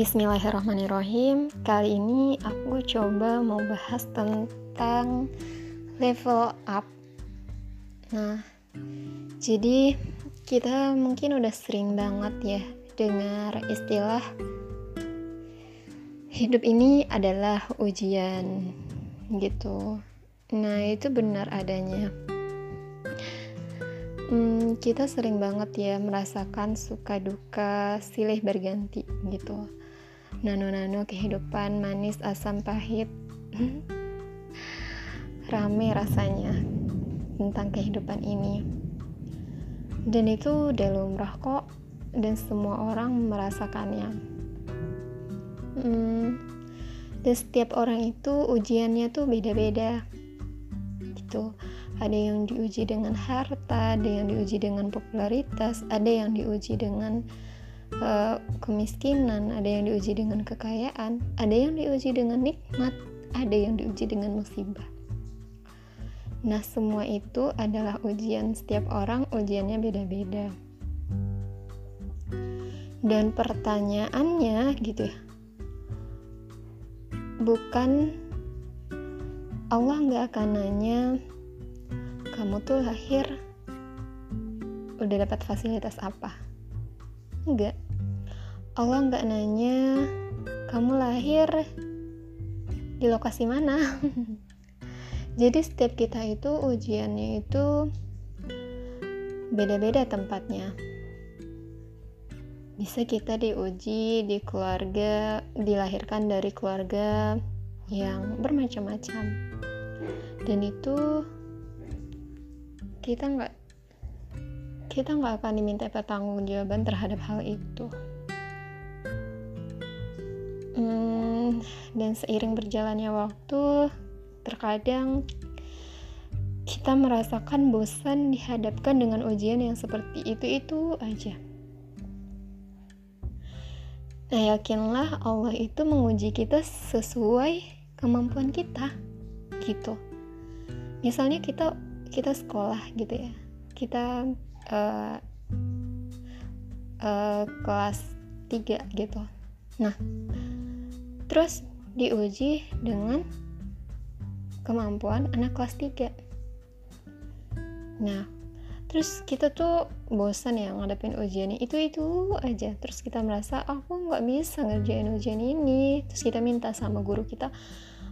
Bismillahirrahmanirrahim. Kali ini aku coba mau bahas tentang level up. Nah, jadi kita mungkin udah sering banget ya dengar istilah hidup ini adalah ujian gitu. Nah, itu benar adanya. Hmm, kita sering banget ya merasakan suka duka silih berganti gitu nano-nano kehidupan manis asam pahit. Rame rasanya tentang kehidupan ini. Dan itu udah lumrah kok dan semua orang merasakannya. Hmm, dan setiap orang itu ujiannya tuh beda-beda. Gitu. Ada yang diuji dengan harta ada yang diuji dengan popularitas ada yang diuji dengan uh, kemiskinan, ada yang diuji dengan kekayaan, ada yang diuji dengan nikmat, ada yang diuji dengan musibah. Nah, semua itu adalah ujian setiap orang, ujiannya beda-beda. Dan pertanyaannya gitu ya. Bukan Allah nggak akan nanya kamu tuh lahir udah dapat fasilitas apa Enggak. Allah nggak nanya kamu lahir di lokasi mana. Jadi setiap kita itu ujiannya itu beda-beda tempatnya. Bisa kita diuji di keluarga, dilahirkan dari keluarga yang bermacam-macam. Dan itu kita nggak kita nggak akan diminta pertanggungjawaban terhadap hal itu. Hmm, dan seiring berjalannya waktu, terkadang kita merasakan bosan dihadapkan dengan ujian yang seperti itu-itu aja. Nah, yakinlah Allah itu menguji kita sesuai kemampuan kita, gitu. Misalnya kita kita sekolah gitu ya, kita uh, uh, kelas 3 gitu. Nah terus diuji dengan kemampuan anak kelas 3 nah terus kita tuh bosan ya ngadepin ujiannya itu itu aja. Terus kita merasa aku nggak bisa ngerjain ujian ini. Terus kita minta sama guru kita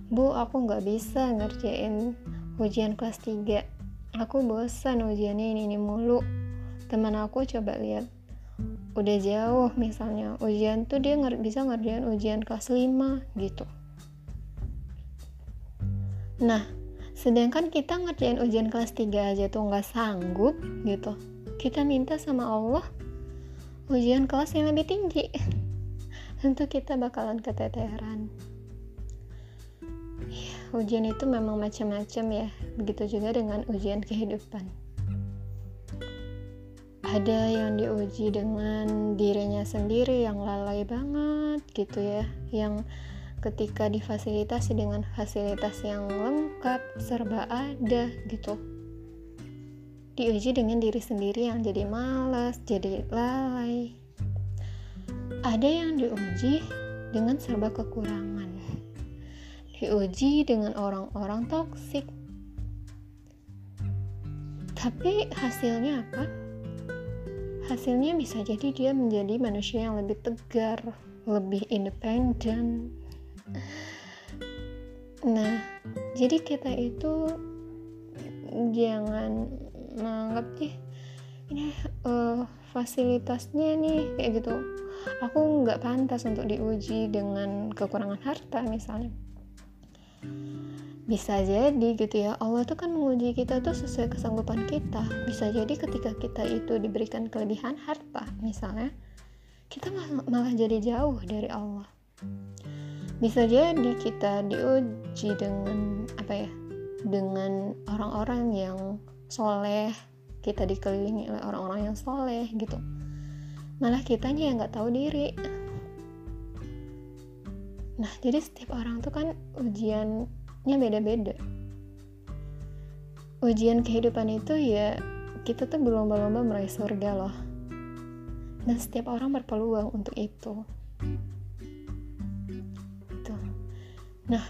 bu aku nggak bisa ngerjain ujian kelas 3 aku bosan ujiannya ini, ini mulu. Teman aku coba lihat. Udah jauh misalnya. Ujian tuh dia nger bisa ngerjain ujian kelas 5 gitu. Nah sedangkan kita ngerjain ujian kelas 3 aja tuh nggak sanggup gitu. Kita minta sama Allah ujian kelas yang lebih tinggi. Tentu kita bakalan keteteran ujian itu memang macam-macam ya. Begitu juga dengan ujian kehidupan. Ada yang diuji dengan dirinya sendiri yang lalai banget gitu ya. Yang ketika difasilitasi dengan fasilitas yang lengkap serba ada gitu. Diuji dengan diri sendiri yang jadi malas jadi lalai. Ada yang diuji dengan serba kekurangan diuji dengan orang-orang toksik tapi hasilnya apa? hasilnya bisa jadi dia menjadi manusia yang lebih tegar, lebih independen. Nah, jadi kita itu jangan menganggap nih ini uh, fasilitasnya nih kayak gitu. Aku nggak pantas untuk diuji dengan kekurangan harta misalnya bisa jadi gitu ya Allah tuh kan menguji kita tuh sesuai kesanggupan kita. Bisa jadi ketika kita itu diberikan kelebihan harta misalnya kita malah, jadi jauh dari Allah. Bisa jadi kita diuji dengan apa ya dengan orang-orang yang soleh kita dikelilingi oleh orang-orang yang soleh gitu. Malah kitanya yang nggak tahu diri nah jadi setiap orang tuh kan ujian beda-beda. Ujian kehidupan itu ya kita tuh berlomba-lomba meraih surga loh. Dan setiap orang berpeluang untuk itu. Nah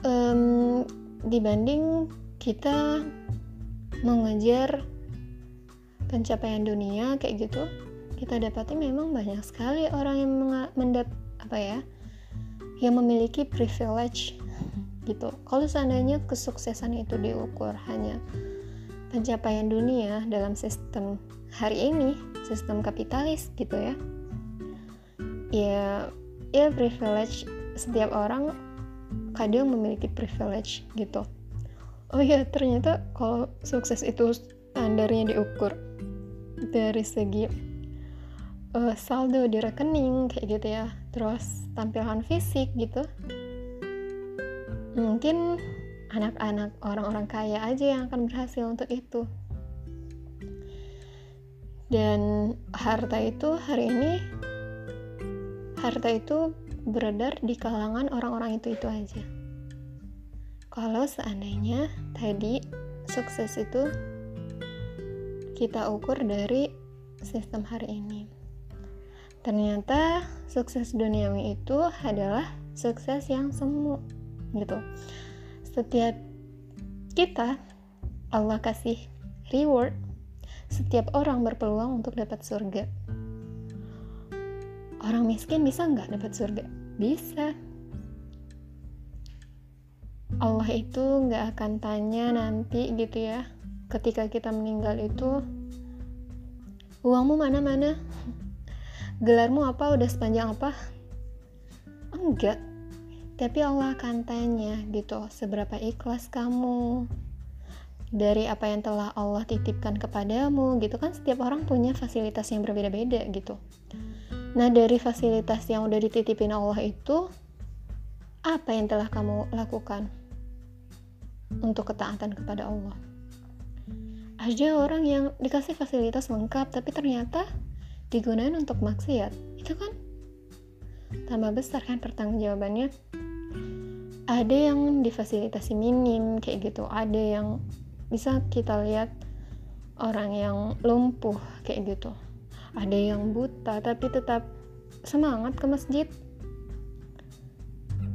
um, dibanding kita mengejar pencapaian dunia kayak gitu kita dapati memang banyak sekali orang yang mendap apa ya yang memiliki privilege gitu. Kalau seandainya kesuksesan itu diukur hanya pencapaian dunia dalam sistem hari ini sistem kapitalis gitu ya ya ya privilege setiap orang kadang memiliki privilege gitu. Oh ya ternyata kalau sukses itu standarnya diukur dari segi uh, saldo di rekening kayak gitu ya. Terus tampilan fisik gitu. Mungkin anak-anak orang-orang kaya aja yang akan berhasil untuk itu. Dan harta itu hari ini harta itu beredar di kalangan orang-orang itu itu aja. Kalau seandainya tadi sukses itu kita ukur dari sistem hari ini. Ternyata sukses duniawi itu adalah sukses yang semu gitu. Setiap kita Allah kasih reward, setiap orang berpeluang untuk dapat surga. Orang miskin bisa nggak dapat surga? Bisa. Allah itu nggak akan tanya nanti gitu ya ketika kita meninggal itu uangmu mana mana gelarmu apa? Udah sepanjang apa? Enggak. Tapi Allah akan tanya gitu seberapa ikhlas kamu? Dari apa yang telah Allah titipkan kepadamu? Gitu kan setiap orang punya fasilitas yang berbeda-beda gitu. Nah dari fasilitas yang udah dititipin Allah itu apa yang telah kamu lakukan untuk ketaatan kepada Allah. Ada orang yang dikasih fasilitas lengkap tapi ternyata digunakan untuk maksiat. Itu kan tambah besar kan pertanggungjawabannya. Ada yang difasilitasi minim kayak gitu, ada yang bisa kita lihat orang yang lumpuh kayak gitu. Ada yang buta tapi tetap semangat ke masjid.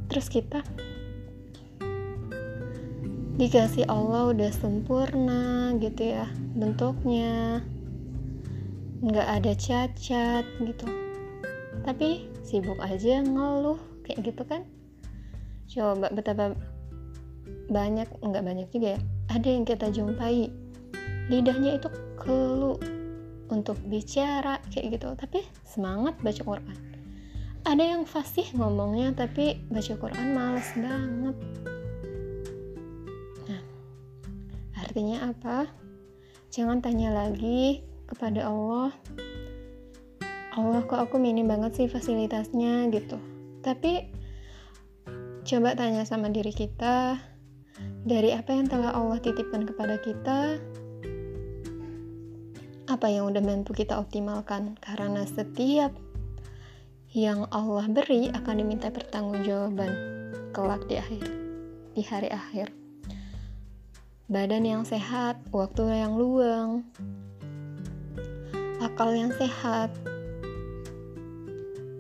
Terus kita dikasih Allah udah sempurna gitu ya bentuknya nggak ada cacat gitu. Tapi sibuk aja ngeluh kayak gitu kan. Coba betapa banyak nggak banyak juga ya ada yang kita jumpai. Lidahnya itu kelu untuk bicara kayak gitu. Tapi semangat baca Quran. Ada yang fasih ngomongnya tapi baca Quran males banget. Artinya apa? Jangan tanya lagi kepada Allah. Allah kok aku minim banget sih fasilitasnya gitu. Tapi coba tanya sama diri kita dari apa yang telah Allah titipkan kepada kita apa yang udah mampu kita optimalkan karena setiap yang Allah beri akan diminta pertanggungjawaban kelak di akhir di hari akhir badan yang sehat, waktu yang luang, akal yang sehat,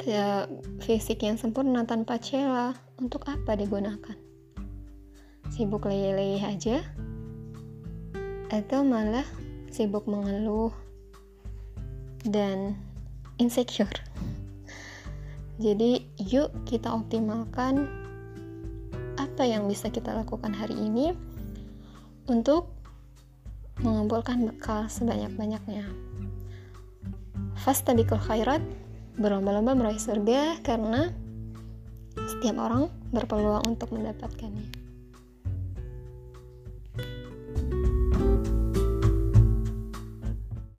ya, fisik yang sempurna tanpa celah, untuk apa digunakan? Sibuk leyeh-leyeh aja? Atau malah sibuk mengeluh dan insecure? Jadi, yuk kita optimalkan apa yang bisa kita lakukan hari ini untuk mengumpulkan bekal sebanyak-banyaknya. Fastabikul khairat, berlomba-lomba meraih surga karena setiap orang berpeluang untuk mendapatkannya.